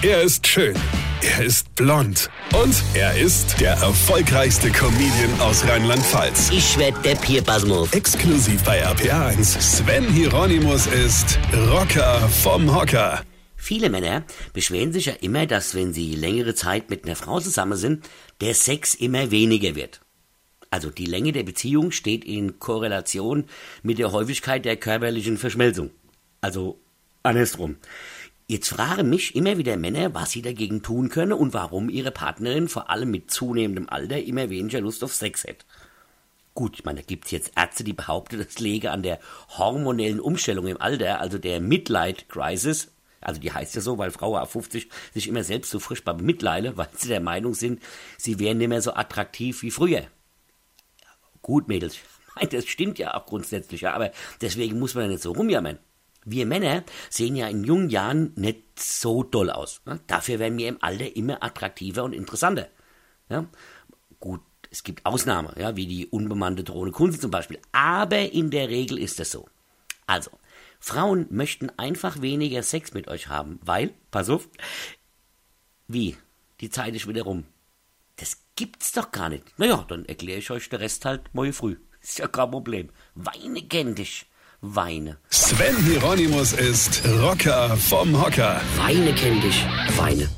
Er ist schön. Er ist blond. Und er ist der erfolgreichste Comedian aus Rheinland-Pfalz. Ich werd der Pierpasmus. Exklusiv bei RPA1. Sven Hieronymus ist Rocker vom Hocker. Viele Männer beschweren sich ja immer, dass wenn sie längere Zeit mit einer Frau zusammen sind, der Sex immer weniger wird. Also die Länge der Beziehung steht in Korrelation mit der Häufigkeit der körperlichen Verschmelzung. Also andersrum. Jetzt fragen mich immer wieder Männer, was sie dagegen tun können und warum ihre Partnerin vor allem mit zunehmendem Alter immer weniger Lust auf Sex hat. Gut, ich meine, da gibt's jetzt Ärzte, die behaupten, das läge an der hormonellen Umstellung im Alter, also der Midlife Crisis. Also die heißt ja so, weil Frauen ab 50 sich immer selbst so frisch bemitleiden, weil sie der Meinung sind, sie wären nicht mehr so attraktiv wie früher. Gut, Mädels, das stimmt ja auch grundsätzlich, aber deswegen muss man ja nicht so rumjammern. Wir Männer sehen ja in jungen Jahren nicht so doll aus. Ne? Dafür werden wir im Alter immer attraktiver und interessanter. Ja? Gut, es gibt Ausnahmen, ja, wie die unbemannte Drohne Kunze zum Beispiel. Aber in der Regel ist es so. Also, Frauen möchten einfach weniger Sex mit euch haben, weil, pass auf, wie? Die Zeit ist wieder rum. Das gibt's doch gar nicht. Naja, dann erkläre ich euch den Rest halt morgen früh. Ist ja kein Problem. Weine kenn dich. Weine. Sven Hieronymus ist Rocker vom Hocker. Weine kenn dich. Weine.